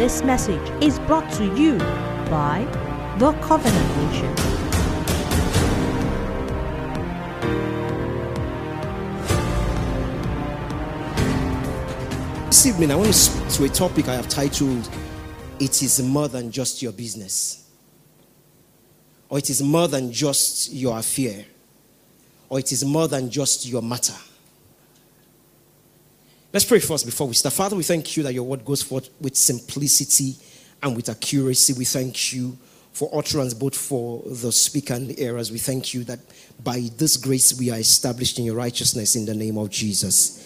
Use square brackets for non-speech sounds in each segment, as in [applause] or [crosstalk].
This message is brought to you by The Covenant Nation. This evening, I want to speak to a topic I have titled It is More Than Just Your Business. Or it is more than just your affair. Or it is more than just your matter. Let's pray first before we start. Father, we thank you that your word goes forth with simplicity and with accuracy. We thank you for utterance, both for the speaker and the hearers. We thank you that by this grace we are established in your righteousness in the name of Jesus.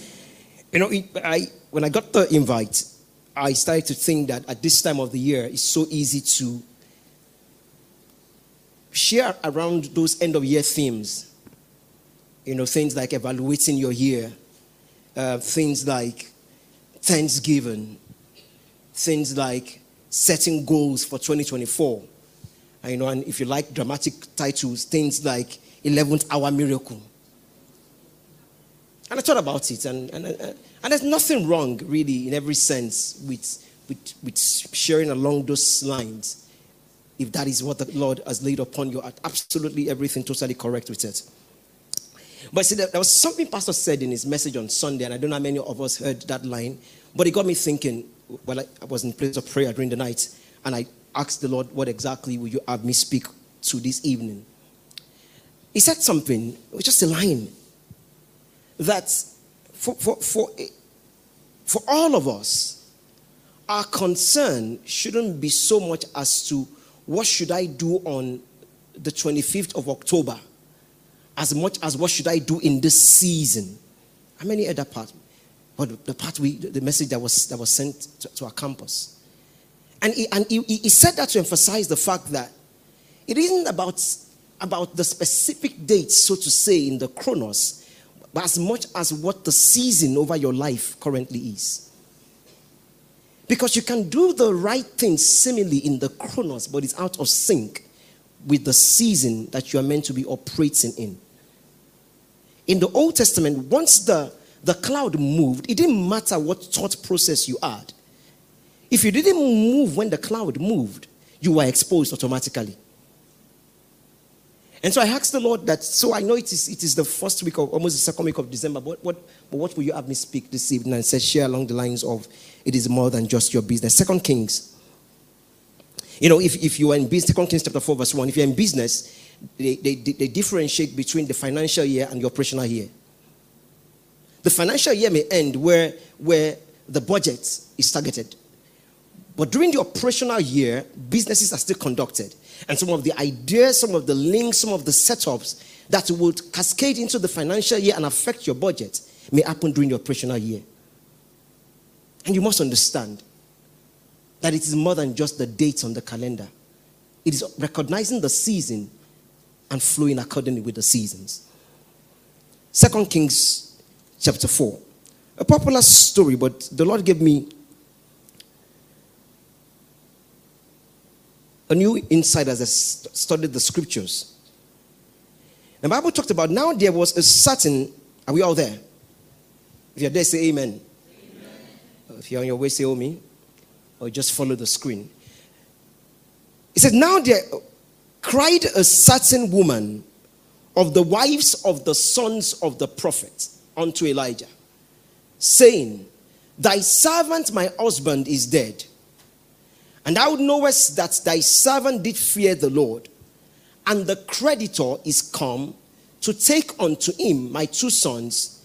You know, I, when I got the invite, I started to think that at this time of the year, it's so easy to share around those end of year themes. You know, things like evaluating your year, uh, things like Thanksgiving, things like setting goals for 2024. And, you know, and if you like dramatic titles, things like 11th Hour Miracle. And I thought about it, and, and, and there's nothing wrong, really, in every sense, with, with, with sharing along those lines, if that is what the Lord has laid upon you. Absolutely everything totally correct with it. But see, there was something Pastor said in his message on Sunday, and I don't know how many of us heard that line, but it got me thinking. Well, I was in place of prayer during the night, and I asked the Lord, What exactly will you have me speak to this evening? He said something, it was just a line, that for, for, for, eh, for all of us, our concern shouldn't be so much as to what should I do on the 25th of October as much as what should I do in this season. How many other parts? But the part we, the message that was that was sent to, to our campus, and he, and he, he said that to emphasize the fact that it isn't about about the specific dates, so to say, in the chronos, but as much as what the season over your life currently is. Because you can do the right thing seemingly in the chronos, but it's out of sync with the season that you are meant to be operating in. In the Old Testament, once the, the cloud moved, it didn't matter what thought process you had. If you didn't move when the cloud moved, you were exposed automatically. And so I asked the Lord that, so I know it is, it is the first week of, almost the second week of December, but what, but what will you have me speak this evening? And said, share along the lines of, it is more than just your business. Second Kings. You know, if, if you are in business, Second Kings chapter 4 verse 1, if you're in business, they, they, they differentiate between the financial year and the operational year. The financial year may end where, where the budget is targeted. But during the operational year, businesses are still conducted. And some of the ideas, some of the links, some of the setups that would cascade into the financial year and affect your budget may happen during the operational year. And you must understand that it is more than just the dates on the calendar, it is recognizing the season and flowing accordingly with the seasons. Second Kings chapter 4. A popular story, but the Lord gave me a new insight as I studied the scriptures. The Bible talked about now there was a certain, are we all there? If you're there, say amen. amen. If you're on your way, say oh me. Or just follow the screen. It says, Now there cried a certain woman of the wives of the sons of the prophet unto Elijah, saying, Thy servant, my husband, is dead. And thou knowest that thy servant did fear the Lord, and the creditor is come to take unto him my two sons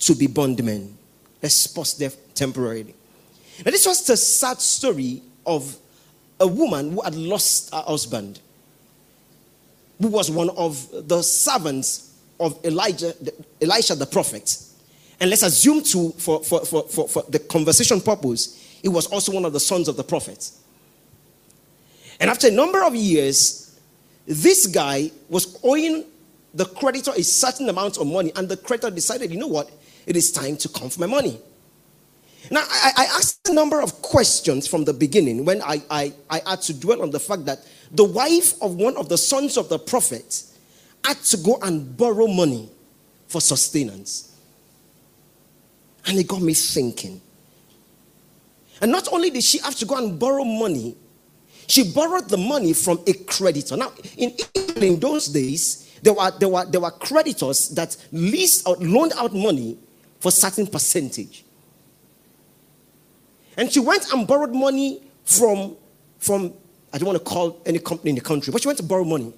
to be bondmen. Let's pause there temporarily. Now, this was the sad story of a woman who had lost her husband who was one of the servants of Elijah, Elisha the prophet. And let's assume to, for, for, for, for, for the conversation purpose, he was also one of the sons of the prophet. And after a number of years, this guy was owing the creditor a certain amount of money, and the creditor decided, you know what, it is time to come for my money. Now, I, I asked a number of questions from the beginning when I, I, I had to dwell on the fact that the wife of one of the sons of the prophet had to go and borrow money for sustenance. And it got me thinking. And not only did she have to go and borrow money, she borrowed the money from a creditor. Now, in, in those days, there were, there, were, there were creditors that leased or loaned out money for certain percentage. And she went and borrowed money from, from I don't want to call any company in the country, but she went to borrow money.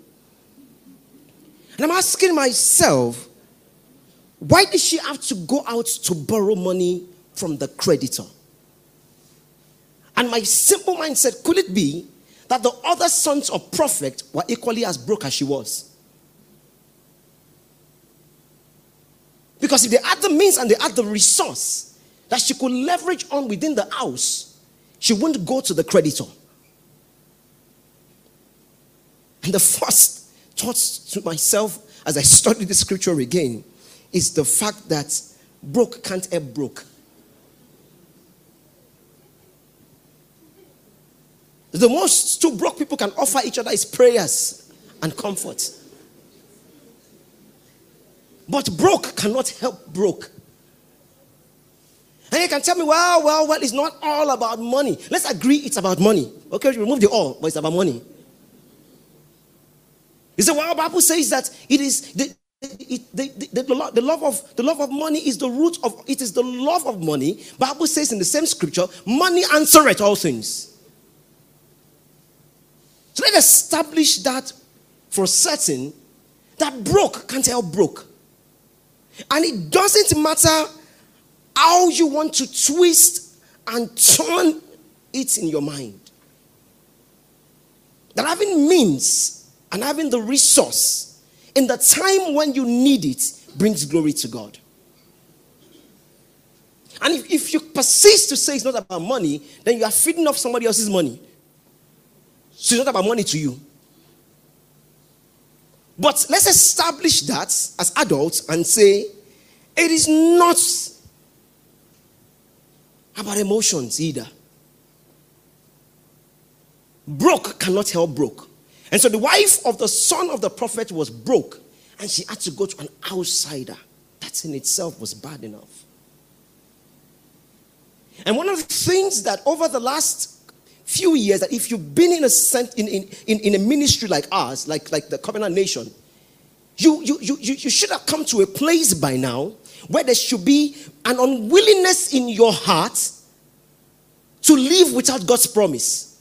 And I'm asking myself, why did she have to go out to borrow money from the creditor? And my simple mind said, could it be that the other sons of prophet were equally as broke as she was? Because if they had the means and they had the resource that she could leverage on within the house, she wouldn't go to the creditor. And the first thought to myself as I studied the scripture again is the fact that broke can't help broke. The most two broke people can offer each other is prayers and comfort. But broke cannot help broke. And you can tell me, well, well, well, it's not all about money. Let's agree it's about money. Okay, remove the all, but it's about money. You say, well, Bible says that it is the, it, the, the, the, the, love of the love of money is the root of it is the love of money. Bible says in the same scripture, money answereth all things. So let's establish that for certain that broke can't help broke. And it doesn't matter how you want to twist and turn it in your mind. That having means and having the resource in the time when you need it brings glory to God. And if, if you persist to say it's not about money, then you are feeding off somebody else's money. So it's not about money to you. But let's establish that as adults and say it is not about emotions either. Broke cannot help broke. And so the wife of the son of the prophet was broke, and she had to go to an outsider. That in itself was bad enough. And one of the things that over the last few years, that if you've been in a, in, in, in a ministry like ours, like, like the Covenant Nation, you, you, you, you should have come to a place by now where there should be an unwillingness in your heart to live without God's promise.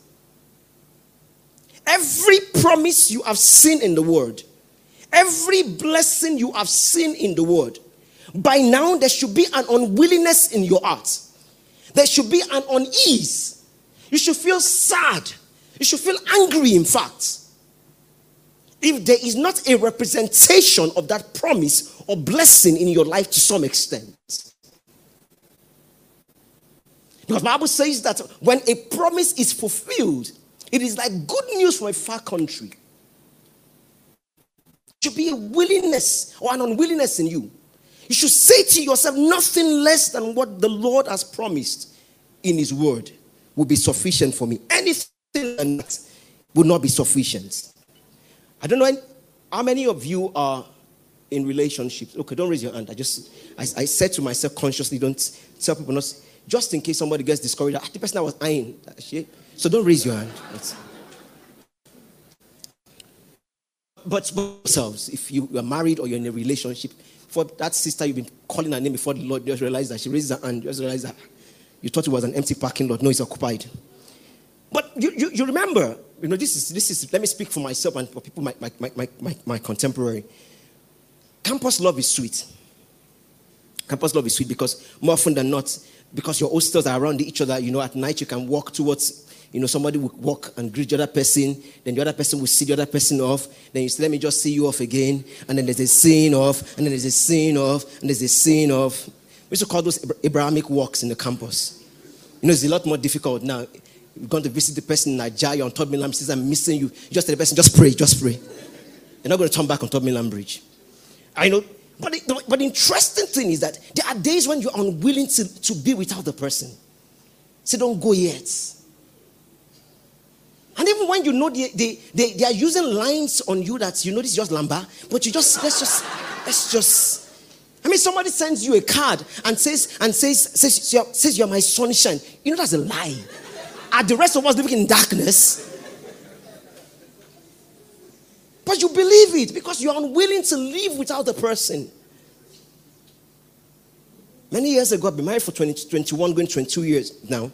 Every promise you have seen in the word, every blessing you have seen in the word, by now there should be an unwillingness in your heart. There should be an unease. You should feel sad. You should feel angry, in fact. If there is not a representation of that promise or blessing in your life to some extent. Because Bible says that when a promise is fulfilled, it is like good news from a far country. should be a willingness or an unwillingness in you. You should say to yourself, nothing less than what the Lord has promised in His word will be sufficient for me. Anything that will not be sufficient. I don't know how many of you are in relationships. Okay, don't raise your hand. I just I, I said to myself consciously, don't tell people not just in case somebody gets discouraged. Ah, the person I was eyeing, so don't raise your hand. But yourselves, if you are married or you're in a relationship, for that sister you've been calling her name before the Lord just realized that she raised her hand, just realized that you thought it was an empty parking lot. No, it's occupied. But you, you, you remember, you know, this is, this is, let me speak for myself and for people, my, my, my, my, my contemporary. Campus love is sweet. Campus love is sweet because more often than not, because your hostels are around each other, you know, at night you can walk towards you know, somebody will walk and greet the other person, then the other person will see the other person off, then you say, let me just see you off again, and then there's a scene off, and then there's a scene off, and there's a scene off. We used to call those Abrahamic walks in the campus. You know, it's a lot more difficult now. You're going to visit the person in Nigeria on Third Mainland says, I'm missing you. you just tell the person, just pray, just pray. You're not going to turn back on Third Mainland Bridge. I know, but the, but the interesting thing is that there are days when you're unwilling to, to be without the person. So don't go yet. And even when you know they, they, they, they, are using lines on you that you know this is just lamba, but you just let's just let's just I mean, somebody sends you a card and says and says says says you're my sunshine. You know that's a lie. Are the rest of us living in darkness? But you believe it because you're unwilling to live without the person. Many years ago, I've been married for 20, 21, going 22 years now.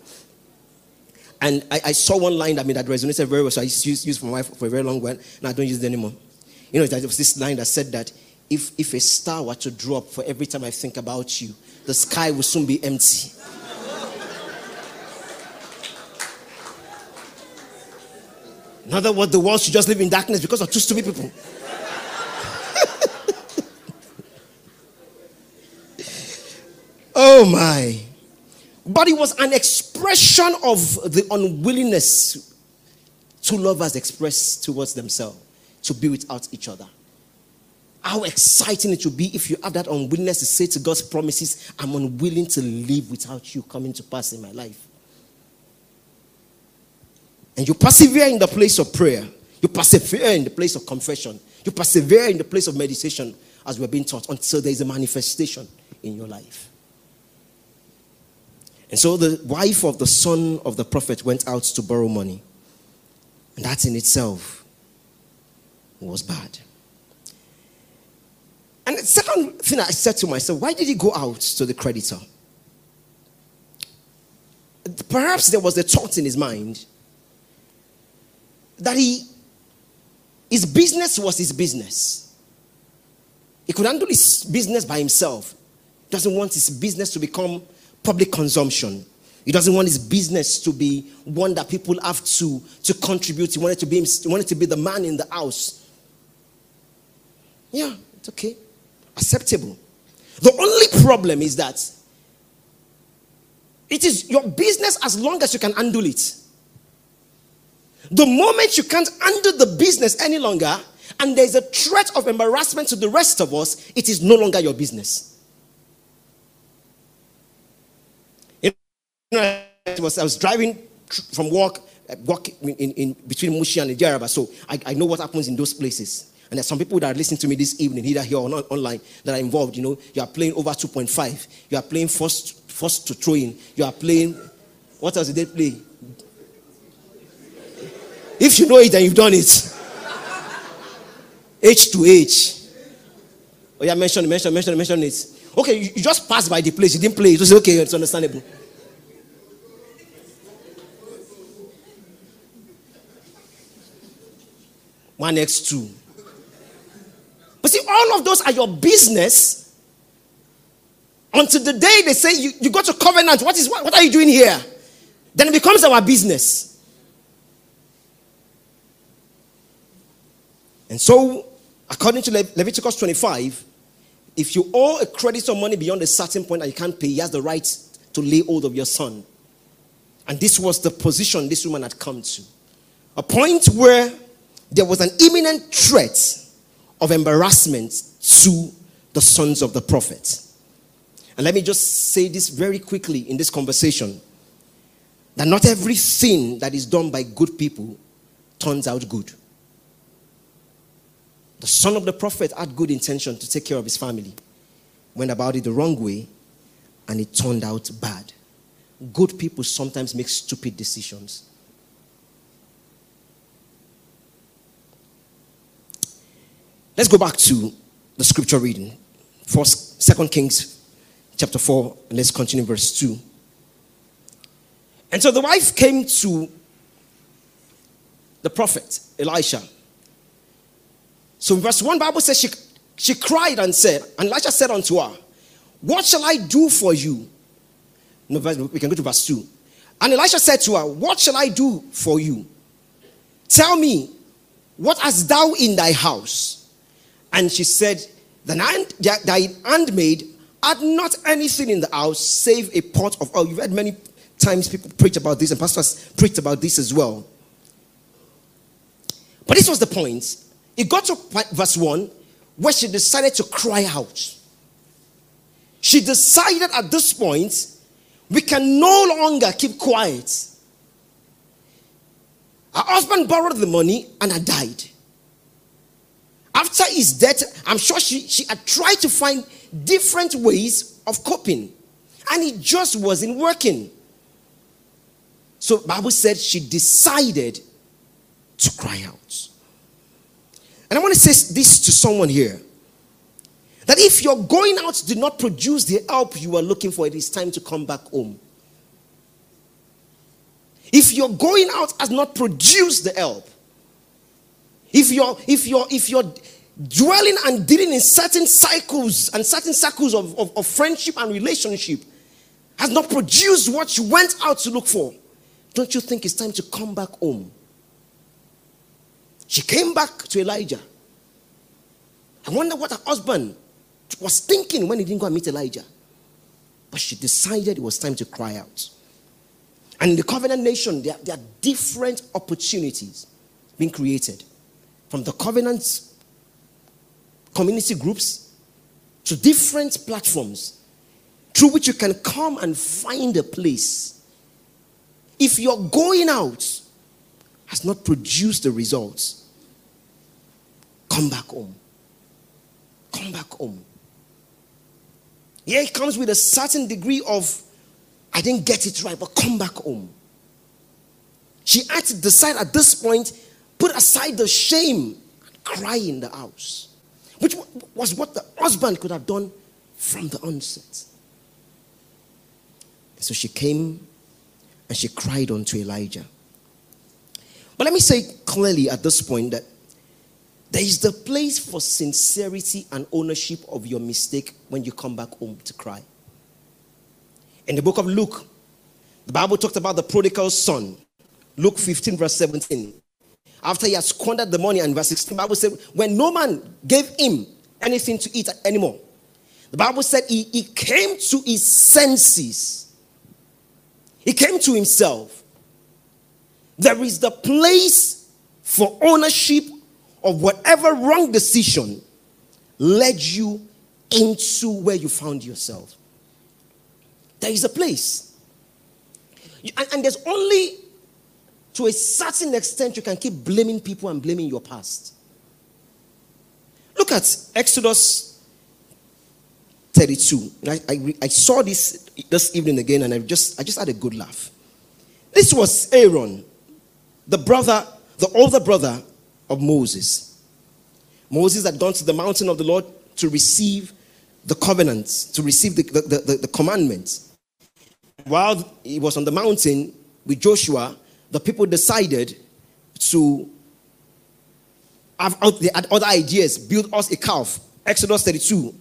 And I, I, saw one line that mean that resonated very well, so I used to use, use for my wife for a very long while, and I don't use it anymore. You know, there was this line that said that if, if a star were to drop for every time I think about you, the sky will soon be empty. In other words, the world should just live in darkness because of two stupid people. [laughs] oh my. But it was an expression of the unwillingness two lovers express towards themselves to be without each other. How exciting it would be if you have that unwillingness to say to God's promises, I'm unwilling to live without you coming to pass in my life. And you persevere in the place of prayer. You persevere in the place of confession. You persevere in the place of meditation, as we're being taught, until there is a manifestation in your life. And so the wife of the son of the prophet went out to borrow money. And that in itself was bad. And the second thing I said to myself, why did he go out to the creditor? Perhaps there was a thought in his mind that he his business was his business. He could handle his business by himself. Doesn't want his business to become public consumption. He doesn't want his business to be one that people have to, to contribute. He wanted to, be, he wanted to be the man in the house. Yeah, it's okay. Acceptable. The only problem is that it is your business as long as you can handle it. The moment you can't handle the business any longer, and there's a threat of embarrassment to the rest of us, it is no longer your business. Know, was, I was driving from work, uh, work in, in, between Mushin and Jaraba, so I, I know what happens in those places. And there's some people that are listening to me this evening, either here or not, online, that are involved. You know, you are playing over 2.5. You are playing first, first to throw in. You are playing, what else did they play? If you know it and you've done it. [laughs] H to H. Oh, yeah, mention, mention, mention, mention it. Okay, you, you just passed by the place. You didn't play it. Say, okay, it's understandable. One X two. But see, all of those are your business until the day they say you, you go to covenant. What is what, what are you doing here? Then it becomes our business. And so, according to Le- Leviticus 25, if you owe a creditor money beyond a certain point that you can't pay, he has the right to lay hold of your son. And this was the position this woman had come to. A point where there was an imminent threat of embarrassment to the sons of the prophet. And let me just say this very quickly in this conversation that not everything that is done by good people turns out good. The son of the prophet had good intention to take care of his family, went about it the wrong way, and it turned out bad. Good people sometimes make stupid decisions. Let's go back to the scripture reading. First, Second Kings chapter 4, and let's continue verse 2. And so the wife came to the prophet Elisha so in verse 1, Bible says she, she cried and said, and Elisha said unto her, What shall I do for you? No, we can go to verse 2. And Elisha said to her, What shall I do for you? Tell me, what hast thou in thy house? And she said, Thy handmaid had not anything in the house save a pot of oil. You've heard many times people preach about this, and pastors preached about this as well. But this was the point it got to verse 1 where she decided to cry out. She decided at this point, we can no longer keep quiet. Her husband borrowed the money and I died. After his death, I'm sure she, she had tried to find different ways of coping. And it just wasn't working. So Bible said she decided to cry out. And I want to say this to someone here. That if your going out did not produce the help you were looking for, it is time to come back home. If your going out has not produced the help, if you're if you're if you're dwelling and dealing in certain cycles and certain cycles of, of, of friendship and relationship has not produced what you went out to look for, don't you think it's time to come back home? She came back to Elijah. I wonder what her husband was thinking when he didn't go and meet Elijah. But she decided it was time to cry out. And in the covenant nation, there, there are different opportunities being created from the covenant community groups to different platforms through which you can come and find a place. If your going out has not produced the results, come back home. Come back home. Yeah, it comes with a certain degree of, I didn't get it right, but come back home. She had to decide at this point, put aside the shame and cry in the house, which was what the husband could have done from the onset. So she came and she cried unto Elijah. But let me say clearly at this point that there is the place for sincerity and ownership of your mistake when you come back home to cry. In the book of Luke, the Bible talked about the prodigal son. Luke 15, verse 17. After he had squandered the money, and verse 16, the Bible said, when no man gave him anything to eat anymore, the Bible said he, he came to his senses. He came to himself. There is the place for ownership of whatever wrong decision led you into where you found yourself. There is a place. And, there's only to a certain extent you can keep blaming people and blaming your past. Look at Exodus 32. I, I, I saw this this evening again and I just, I just had a good laugh. This was Aaron, the brother, the older brother of Moses. Moses had gone to the mountain of the Lord to receive the covenant, to receive the, the, the, the commandments. While he was on the mountain with Joshua, the people decided to have they had other ideas, build us a calf. Exodus 32.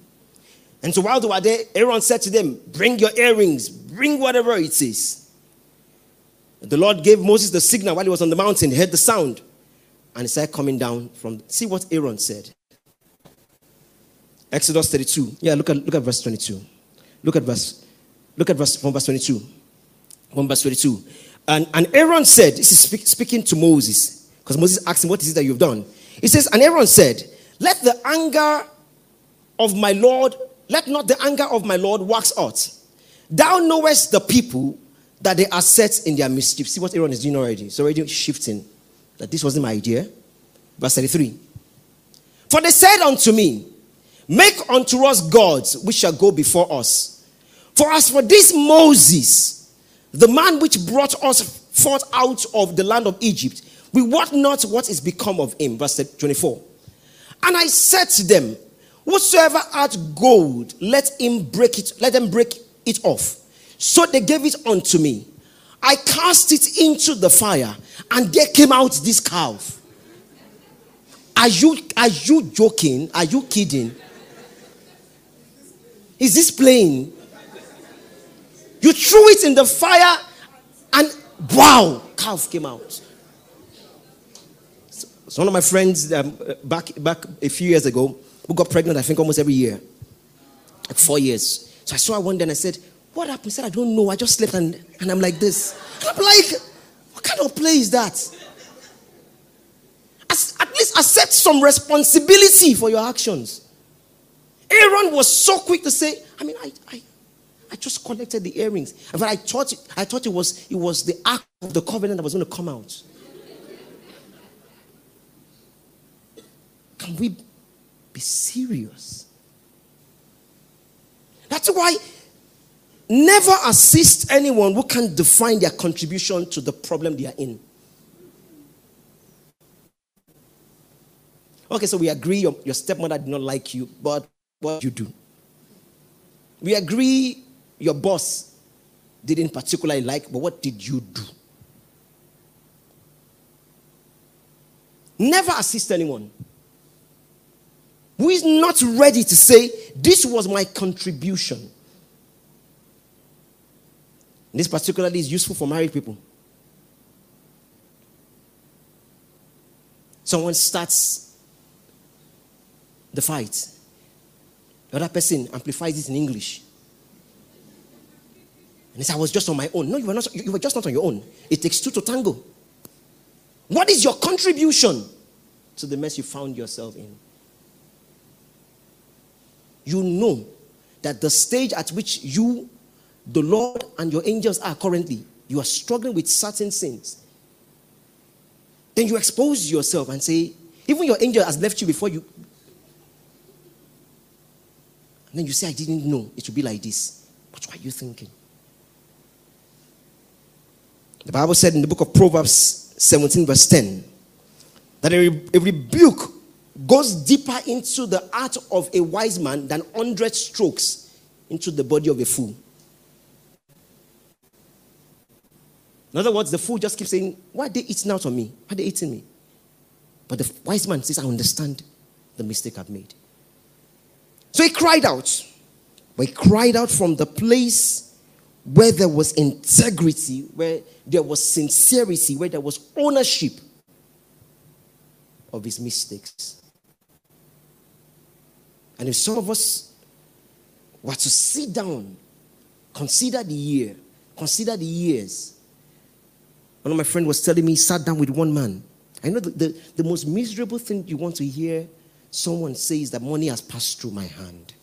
And so while they were there, Aaron said to them, Bring your earrings, bring whatever it is. The Lord gave Moses the signal while he was on the mountain. He heard the sound and he started coming down from. See what Aaron said. Exodus 32. Yeah, look at look at verse 22. Look at verse. Look at verse from verse 22. From verse 22. And, and Aaron said, this is speak, speaking to Moses, because Moses asked him, What is it that you've done? He says, And Aaron said, Let the anger of my Lord, let not the anger of my Lord wax out. Thou knowest the people that they are set in their mischief. See what Aaron is doing already. It's already shifting that this wasn't my idea. Verse 33. For they said unto me, Make unto us gods which shall go before us. For as for this Moses, the man which brought us forth out of the land of Egypt, we wot not what is become of him. Verse 24. And I said to them, Whosoever hath gold, let him break it, let them break it off. So they gave it unto me. I cast it into the fire, and there came out this calf. Are you are you joking? Are you kidding? Is this playing? You threw it in the fire, and wow, calf came out. So one of my friends um, back back a few years ago who got pregnant, I think almost every year, like four years. So I saw her one day and I said, "What happened?" He said, "I don't know. I just slept and, and I'm like this." And I'm like, "What kind of play is that?" As, at least accept some responsibility for your actions. Aaron was so quick to say, "I mean, I, I, I just collected the earrings, but I thought I thought it was it was the ark of the covenant that was going to come out." Can we Be serious. That's why never assist anyone who can't define their contribution to the problem they are in. Okay, so we agree your, your stepmother did not like you, but what you do? We agree your boss didn't particularly like, but what did you do? Never assist anyone who is not ready to say, This was my contribution. This particularly is useful for married people. Someone starts the fight, the other person amplifies it in English. And he said, I was just on my own. No, you were, not, you were just not on your own. It takes two to tango. What is your contribution to the mess you found yourself in? You know that the stage at which you, the Lord, and your angels are currently, you are struggling with certain sins. Then you expose yourself and say, even your angel has left you before you. And then you say, I didn't know it would be like this. What were you thinking? The Bible said in the book of Proverbs 17, verse 10, that a, a rebuke goes deeper into the heart of a wise man than 100 strokes into the body of a fool. In other words, the fool just keeps saying, Why are they eating out on me? Why are they eating me? But the wise man says, I understand the mistake I've made. So he cried out. But he cried out from the place where there was integrity, where there was sincerity, where there was ownership of his mistakes. And if some of us were to sit down, consider the year, consider the years. One of my friends was telling me he sat down with one man. I know the, the, the most miserable thing you want to hear someone say is that money has passed through my hand.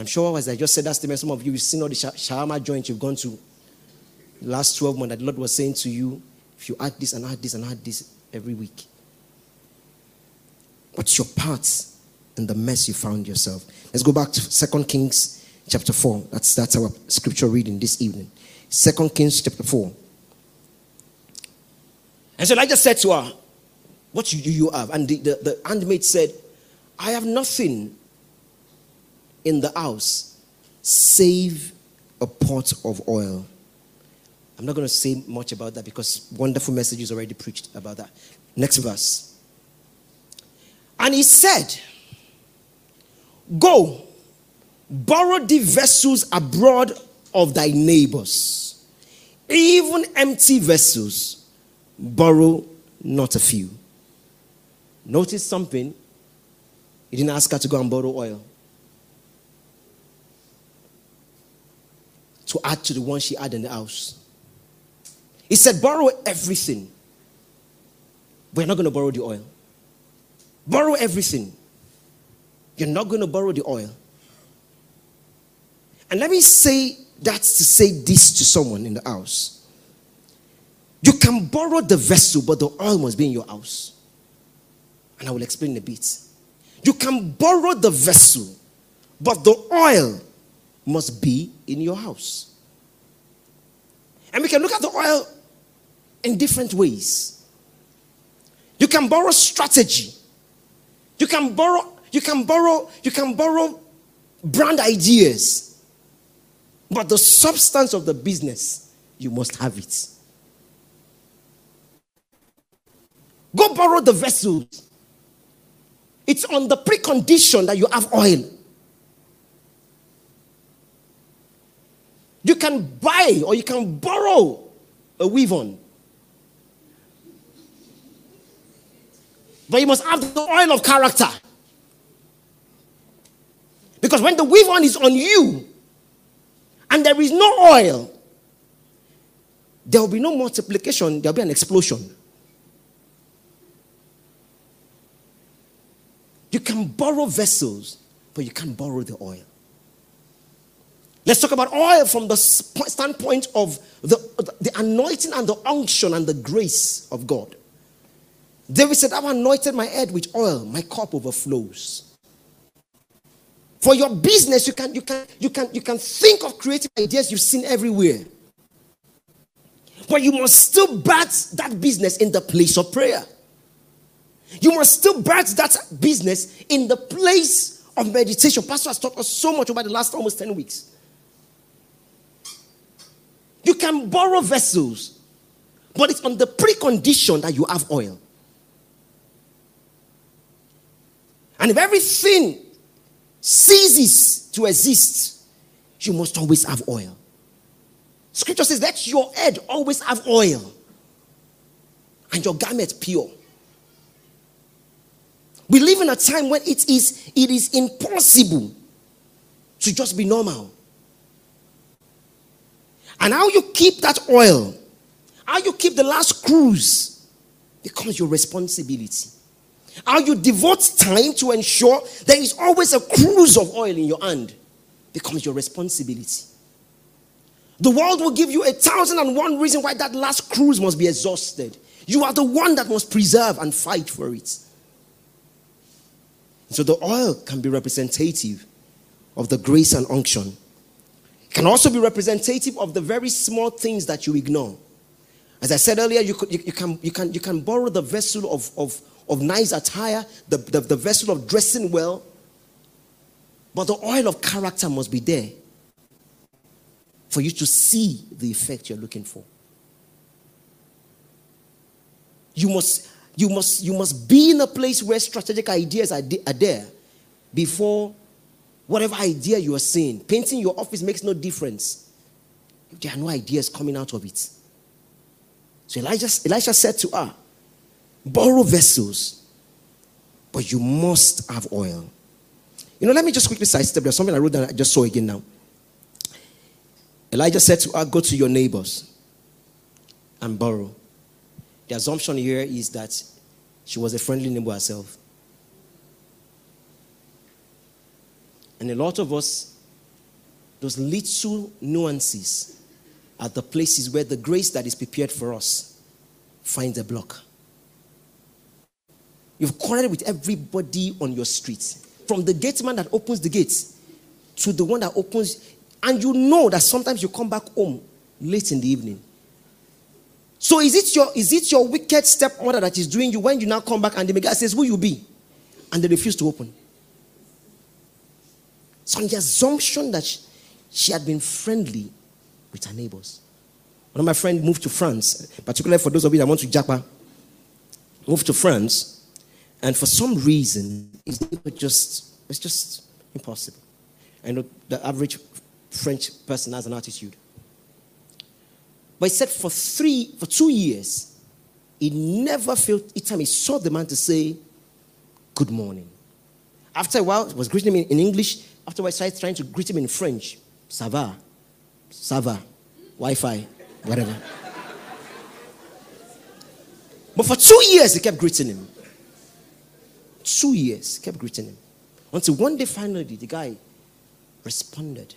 I'm sure as I just said that statement, some of you, have seen all the shawarma joints you've gone to last 12 months that the Lord was saying to you, if you add this and add this and add this every week. What's your part in the mess you found yourself? Let's go back to Second Kings chapter 4. That's, that's our scripture reading this evening. Second Kings chapter 4. And so Elijah said to her, What do you have? And the, the, the handmaid said, I have nothing in the house save a pot of oil. I'm not going to say much about that because wonderful messages already preached about that. Next verse. And he said, Go, borrow the vessels abroad of thy neighbors, even empty vessels, borrow not a few. Notice something. He didn't ask her to go and borrow oil. To add to the one she had in the house. He said, Borrow everything. We're not going to borrow the oil. Borrow everything. You're not going to borrow the oil. And let me say that's to say this to someone in the house. You can borrow the vessel, but the oil must be in your house. And I will explain a bit. You can borrow the vessel, but the oil must be in your house. And we can look at the oil in different ways. You can borrow strategy. You can borrow, you can borrow, you can borrow brand ideas. But the substance of the business, you must have it. Go borrow the vessels. It's on the precondition that you have oil. You can buy or you can borrow a weave on. But you must have the oil of character. Because when the weave on is on you and there is no oil, there will be no multiplication, there will be an explosion. You can borrow vessels, but you can't borrow the oil. Let's talk about oil from the standpoint of the the anointing and the unction and the grace of God. David said, I've anointed my head with oil, my cup overflows. For your business, you can, you can, you can, you can think of creative ideas you've seen everywhere. But you must still birth that business in the place of prayer. You must still birth that business in the place of meditation. Pastor has taught us so much over the last almost 10 weeks. You can borrow vessels, but it's on the precondition that you have oil. And if everything ceases to exist, you must always have oil. Scripture says, let your head always have oil and your garment pure. We live in a time when it is, it is impossible to just be normal. And how you keep that oil, how you keep the last cruse, becomes your responsibility. How you devote time to ensure there is always a cruse of oil in your hand becomes your responsibility. The world will give you a thousand and one reason why that last cruse must be exhausted. You are the one that must preserve and fight for it. So the oil can be representative of the grace and unction. Can also be representative of the very small things that you ignore. As I said earlier, you, you, you, can, you, can, you can borrow the vessel of, of, of nice attire, the, the, the vessel of dressing well, but the oil of character must be there for you to see the effect you're looking for. You must, you must, you must be in a place where strategic ideas are, de- are there before whatever idea you are seeing. Painting your office makes no difference if there are no ideas coming out of it. So Elijah, said to her, Borrow vessels, but you must have oil. You know, let me just quickly sidestep. There's something I wrote down I just saw again now. Elijah said to her, Go to your neighbors and borrow. The assumption here is that she was a friendly neighbor herself. And a lot of us, those little nuances are the places where the grace that is prepared for us finds a block. You've quarreled with everybody on your street, from the gateman that opens the gates to the one that opens, and you know that sometimes you come back home late in the evening. So is it your is it your wicked stepmother that is doing you when you now come back and the guy says, Who you be? And they refuse to open. So on the assumption that she, she had been friendly with her neighbors. One of my friends moved to France, particularly for those of you that want to Japa, moved to France, and for some reason, it's just it's just impossible. I know the average French person has an attitude. But he said for three, for two years, he never felt each time he saw the man to say, Good morning. After a while, was greeting him in English. After a while, I started trying to greet him in French. Ça va? Ça va? Wi Fi, whatever. but for two years, he kept greeting him. Two years, kept greeting him. Until one day, finally, the guy responded.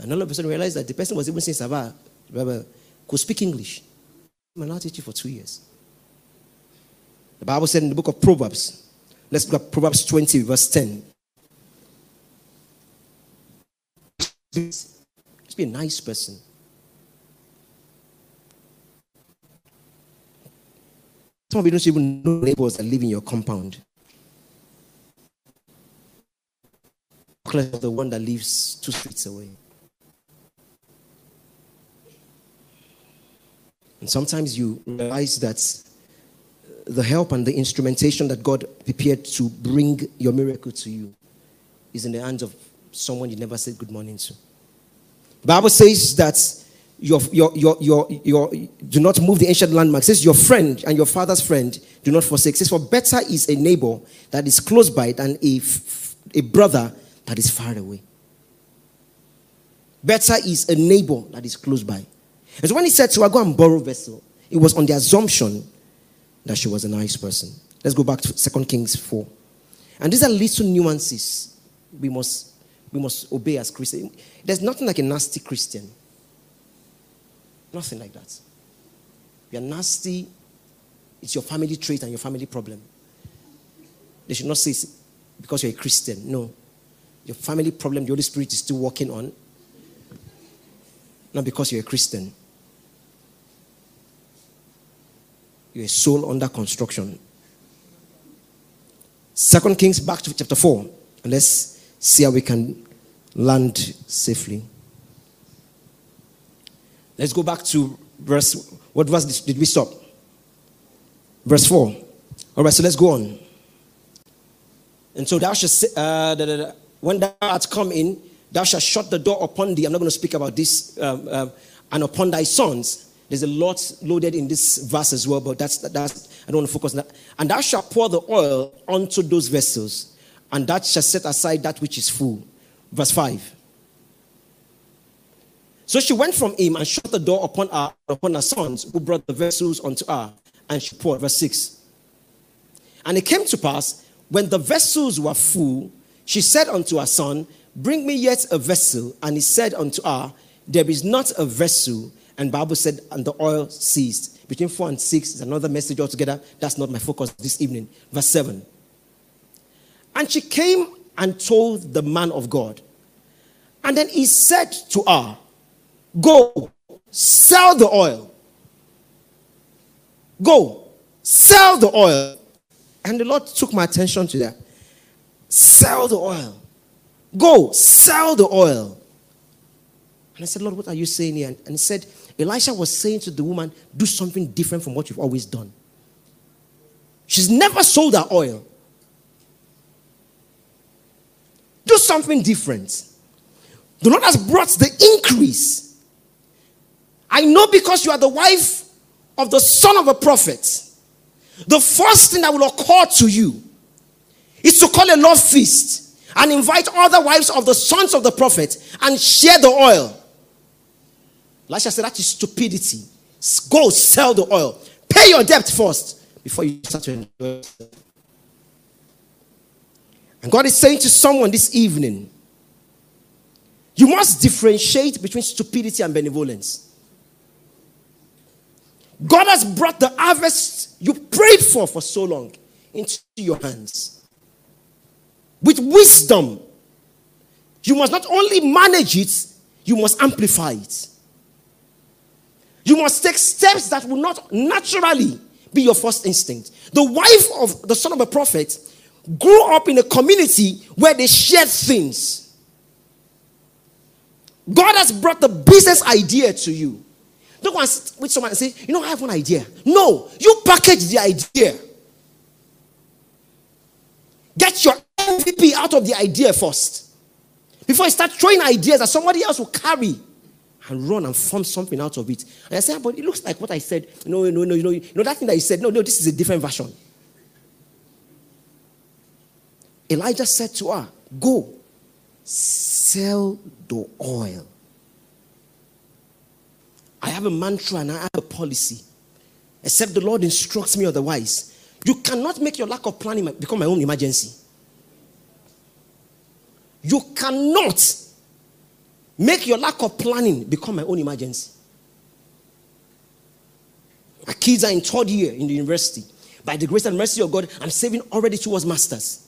And all of a sudden realized that the person was even saying Sava, could speak English. I'm not teaching for two years. The Bible said in the book of Proverbs, let's look at Proverbs 20, verse 10. Just be a nice person. Some of you don't even know neighbors that live in your compound. The one that lives two streets away. And sometimes you realize that the help and the instrumentation that God prepared to bring your miracle to you is in the hands of someone you never said good morning to. Bible says that your, your, your, your, your, do not move the ancient landmark. It says your friend and your father's friend do not forsake. It says for better is a neighbor that is close by than a, a brother that is far away. Better is a neighbor that is close by. And so when he said to her, go and borrow vessel, it was on the assumption that she was a nice person. Let's go back to 2 Kings 4. And these are little nuances we must, we must obey as Christians. There's nothing like a nasty Christian. Nothing like that. You're nasty, it's your family trait and your family problem. They should not say because you're a Christian. No. Your family problem, the Holy Spirit is still working on. Not because you're a Christian. You're a soul under construction. Second Kings, back to chapter 4. And let's see how we can land safely. Let's go back to verse. What verse did we stop? Verse 4. All right, so let's go on. And so thou shalt, uh, da, da, da, when thou art come in, thou shalt shut the door upon thee. I'm not going to speak about this. Um, um, and upon thy sons. There's a lot loaded in this verse as well, but that's, that's I don't want to focus on that. And thou shalt pour the oil onto those vessels, and that shall set aside that which is full. Verse 5. So she went from him and shut the door upon her, upon her sons, who brought the vessels unto her, and she poured. Verse 6. And it came to pass, when the vessels were full, she said unto her son, Bring me yet a vessel. And he said unto her, There is not a vessel. And Bible said, and the oil ceased. Between 4 and 6 is another message altogether. That's not my focus this evening. Verse 7. And she came and told the man of God. And then he said to her, Go, sell the oil. Go, sell the oil. And the Lord took my attention to that. Sell the oil. Go, sell the oil. And I said, Lord, what are you saying here? And he said, Elisha was saying to the woman, do something different from what you've always done. She's never sold her oil. Do something different. The Lord has brought the increase. I know because you are the wife of the son of a prophet. The first thing that will occur to you is to call a love feast and invite other wives of the sons of the prophet and share the oil. Elisha said, That is stupidity. Go sell the oil. Pay your debt first before you start to enjoy And God is saying to someone this evening, you must differentiate between stupidity and benevolence. God has brought the harvest you prayed for for so long into your hands. With wisdom, you must not only manage it, you must amplify it. You must take steps that will not naturally be your first instinct. The wife of the son of a prophet grew up in a community where they shared things. God has brought the business idea to you. Don't go and sit with someone and say, You know, I have one idea. No, you package the idea. Get your MVP out of the idea first. Before you start throwing ideas that somebody else will carry and run and form something out of it. And I said, ah, but it looks like what I said. No, no, no, you know, you know that thing that he said. No, no, this is a different version. Elijah said to her, Go, sell the oil. I have a mantra and I have a policy. Except the Lord instructs me otherwise. You cannot make your lack of planning become my own emergency. You cannot Make your lack of planning become my own emergency. My kids are in third year in the university. By the grace and mercy of God, I'm saving already towards masters.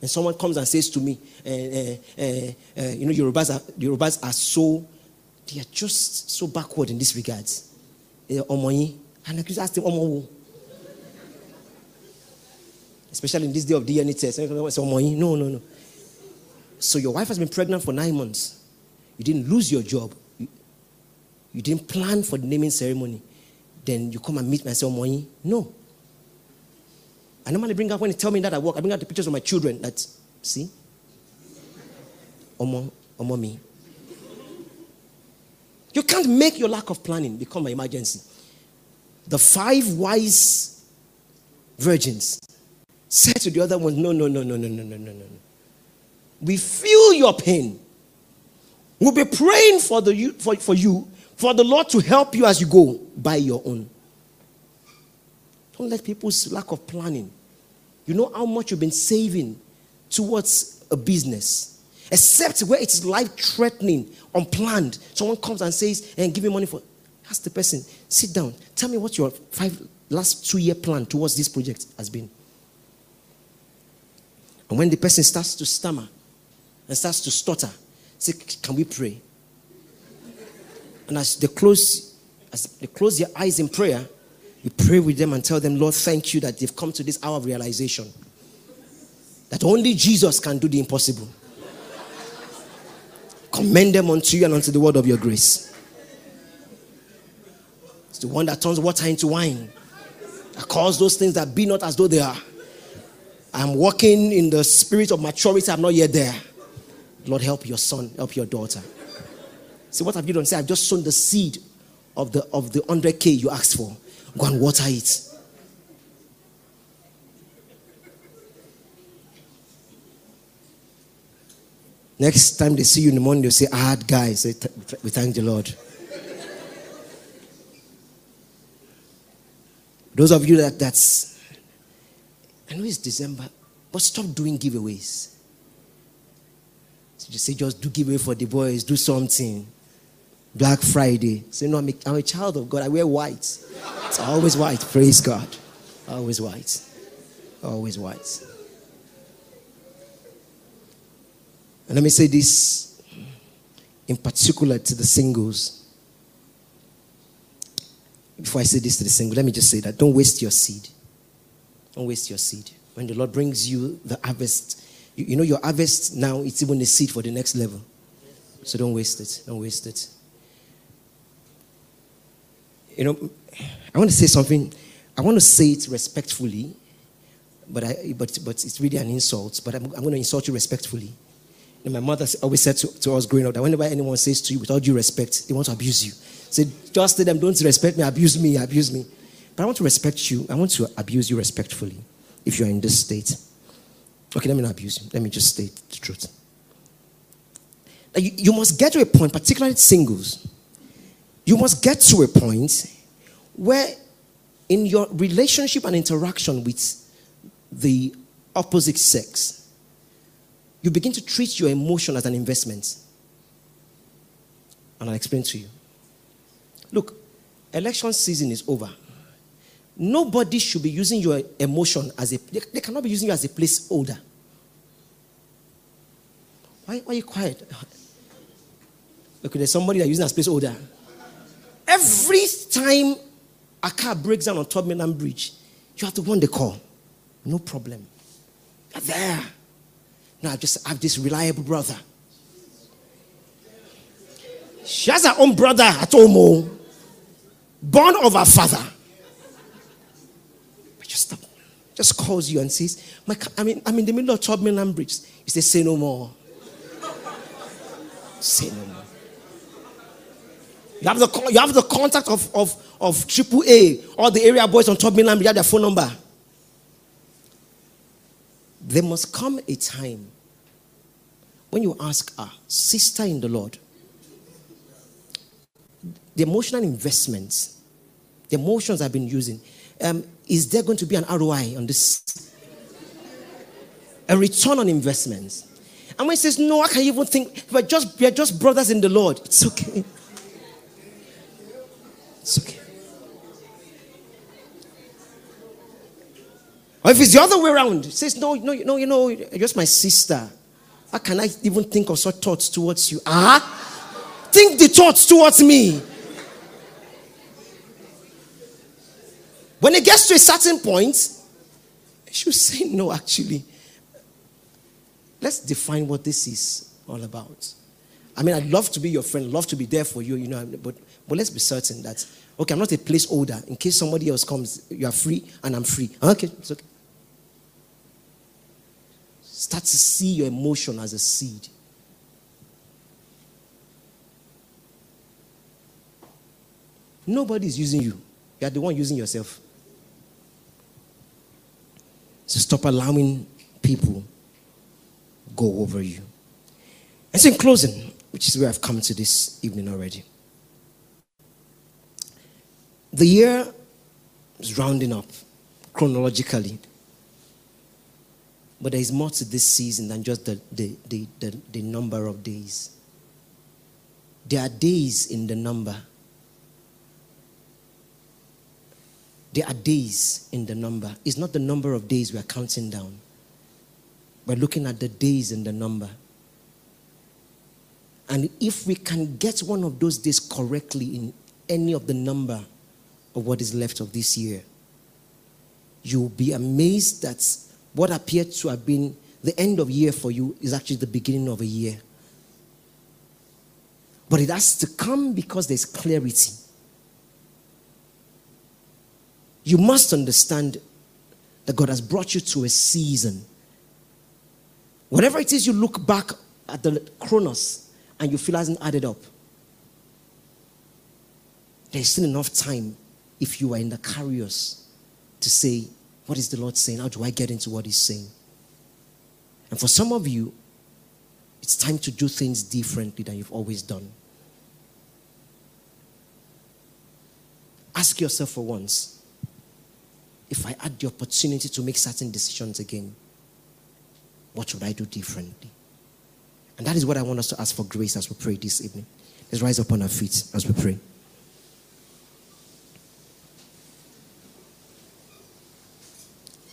And someone comes and says to me, uh, uh, uh, you know, Yorubas are, Yorubas are so, they are just so backward in this regards. And I just ask them, Especially in this day of DNA test. No, no, no. So your wife has been pregnant for nine months. You didn't lose your job. You, you didn't plan for the naming ceremony. Then you come and meet me and say, Omoyi. No. I normally bring up when they tell me that I work, I bring out the pictures of my children that, see? Omo, Omo me. You can't make your lack of planning become an emergency. The five wise virgins said to the other ones, No, no, no, no, no, no, no, no, no. We feel your pain. We'll be praying for, the, for, for you, for the Lord to help you as you go by your own. Don't let people's lack of planning. You know how much you've been saving towards a business. Except where it is life threatening, unplanned. Someone comes and says, and give me money for. Ask the person, sit down. Tell me what your five last two year plan towards this project has been. And when the person starts to stammer and starts to stutter, say, Can we pray? And as they close, as they close their eyes in prayer, you pray with them and tell them, Lord, thank you that they've come to this hour of realization. That only Jesus can do the impossible. Commend them unto you and unto the word of your grace. It's the one that turns water into wine, that calls those things that be not as though they are. I'm walking in the spirit of maturity, I'm not yet there. Lord, help your son, help your daughter. See, what have you done? Say, I've just sown the seed of the of the 100k you asked for. Go and water it. Next time they see you in the morning, they'll say, Ah, guys, say, we thank the Lord. Those of you that that's, I know it's December, but stop doing giveaways. So just say, just do giveaway for the boys, do something. Black Friday. Say, no, I'm a, I'm a child of God. I wear white. It's always white. Praise God. Always white. Always white. And let me say this in particular to the singles. Before I say this to the single, let me just say that don't waste your seed. Don't waste your seed. When the Lord brings you the harvest, you, you know your harvest now, it's even a seed for the next level. So don't waste it. Don't waste it you know, I want to say something. I want to say it respectfully, but, I, but, but it's really an insult. But I'm, I'm going to insult you respectfully. Know, my mother always said to, to, us growing up that whenever anyone says to you without due respect, they want to abuse you. Say, just tell them, don't respect me, abuse me, abuse me. But I want to respect you. I want to abuse you respectfully if you're in this state. Okay, let me not abuse you. Let me just state the truth. You, you must get to a point, particularly singles, you must get to a point where, in your relationship and interaction with the opposite sex, you begin to treat your emotion as an investment. And I'll explain to you. Look, election season is over. Nobody should be using your emotion as a, they, they cannot be using you as a placeholder. Why, why are you quiet? [laughs] Okay, there's somebody that using as placeholder. Every time a car breaks down on Third Mainland Bridge, you have to want the call. No problem. You're there. Now I just have this reliable brother. She has her own brother at home, oh. born of her father. But just stop. Just calls you and says, My, I mean, I'm in the middle of Third Mainland Bridge. You say, Say no more. Say no more. You have the, you have the contact of, of, of AAA, all the area boys on Third Mainland, you have their phone number. There must come a time when you ask a sister in the Lord, the emotional investments, the emotions I've been using, um, is there going to be an ROI on this? A return on investments. And when he says, No, I can't even think, we're just, we're just brothers in the Lord. It's okay. It's okay. Or if it's the other way around, says, No, no, no, you know, you're just my sister. How can I even think of such thoughts towards you? Ah, uh-huh. think the thoughts towards me. When it gets to a certain point, should say no, actually. Let's define what this is all about. I mean, I'd love to be your friend, love to be there for you, you know, but but let's be certain that, okay, I'm not a placeholder. In case somebody else comes, you are free and I'm free. Okay, it's okay. Start to see your emotion as a seed. Nobody is using you. You are the one using yourself. So stop allowing people go over you. And so in closing, which is where I've come to this evening already. The year is rounding up chronologically. But there is more to this season than just the, the, the, the, the number of days. There are days in the number. There are days in the number. It's not the number of days we are counting down. We're looking at the days in the number. And if we can get one of those days correctly in any of the number of what is left of this year, you'll be amazed that what appeared to have been the end of year for you is actually the beginning of a year. But it has to come because there's clarity. You must understand that God has brought you to a season. Whatever it is you look back at the chronos and you feel hasn't added up, there's still enough time if you are in the kairos to say, What is the Lord saying? How do I get into what He's saying? And for some of you, it's time to do things differently than you've always done. Ask yourself for once if I had the opportunity to make certain decisions again, what would I do differently? And that is what I want us to ask for grace as we pray this evening. Let's rise up on our feet as we pray.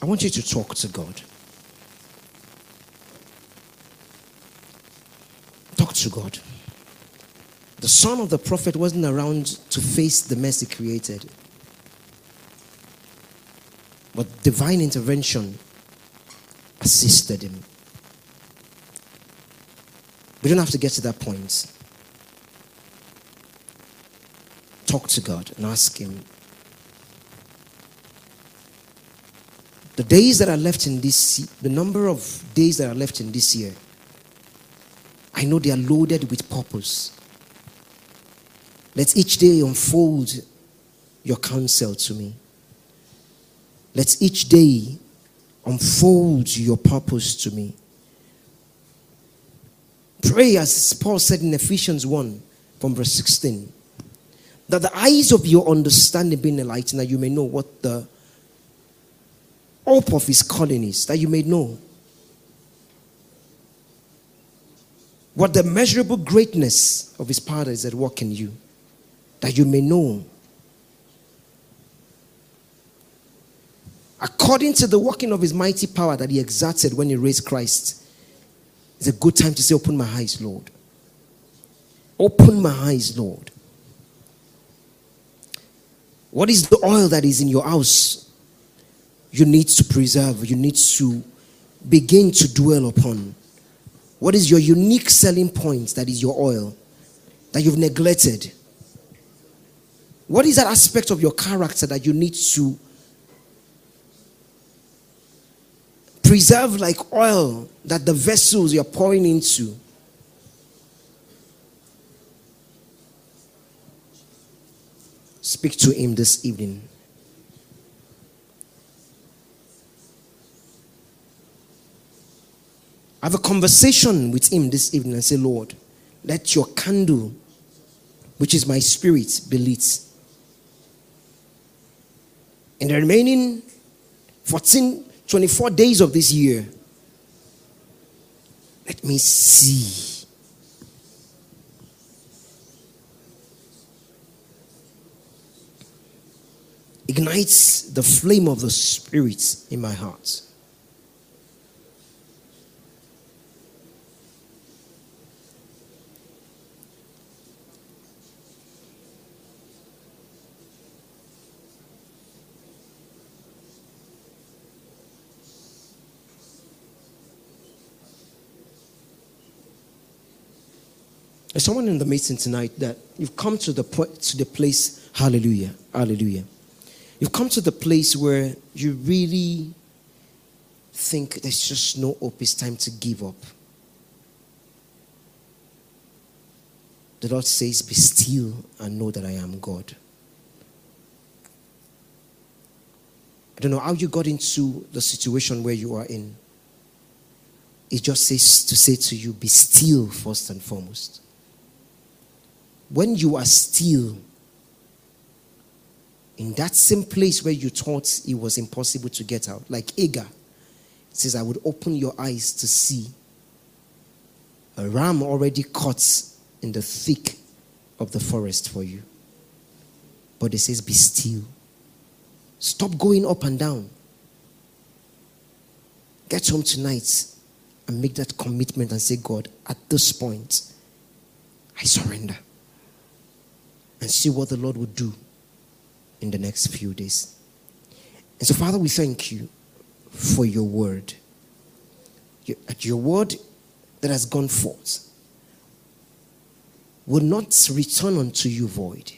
I want you to talk to God. Talk to God. The son of the prophet wasn't around to face the mess he created. But divine intervention assisted him. We don't have to get to that point. Talk to God and ask Him. The days that are left in this, the number of days that are left in this year, I know they are loaded with purpose. Let each day unfold your counsel to me. Let each day unfold your purpose to me. Pray as Paul said in Ephesians 1 from verse 16 that the eyes of your understanding be enlightened, that you may know what the hope of his calling is, that you may know what the measurable greatness of his power is at work in you that you may know. According to the working of his mighty power that he exerted when he raised Christ, it's a good time to say, Open my eyes, Lord. Open my eyes, Lord. What is the oil that is in your house? You need to preserve, you need to begin to dwell upon. What is your unique selling point that is your oil that you've neglected? What is that aspect of your character that you need to preserve like oil that the vessels you're pouring into? Speak to him this evening. Have a conversation with him this evening and say, Lord, let your candle, which is my spirit, be lit. In the remaining 14, 24 days of this year, let me see. Ignites the flame of the Spirit in my heart. There's someone in the meeting tonight that you've come to the to the place, hallelujah, hallelujah. You've come to the place where you really think there's just no hope, it's time to give up. The Lord says, Be still and know that I am God. I don't know how you got into the situation where you are in. It just says to say to you, Be still first and foremost when you are still in that same place where you thought it was impossible to get out, like Agar, says, I would open your eyes to see a ram already caught in the thick of the forest for you. But it says, Be still. Stop going up and down. Get home tonight and make that commitment and say, God, at this point, I surrender. And see what the Lord will do in the next few days. And so, Father, we thank you for your word. Your, your word that has gone forth will not return unto you void,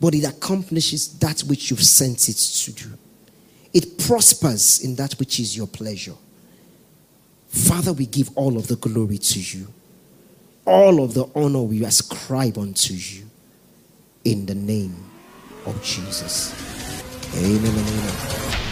but it accomplishes that which you've sent it to do. It prospers in that which is your pleasure. Father, we give all of the glory to you. All of the honor we ascribe unto you. In the name of Jesus. Amen and amen.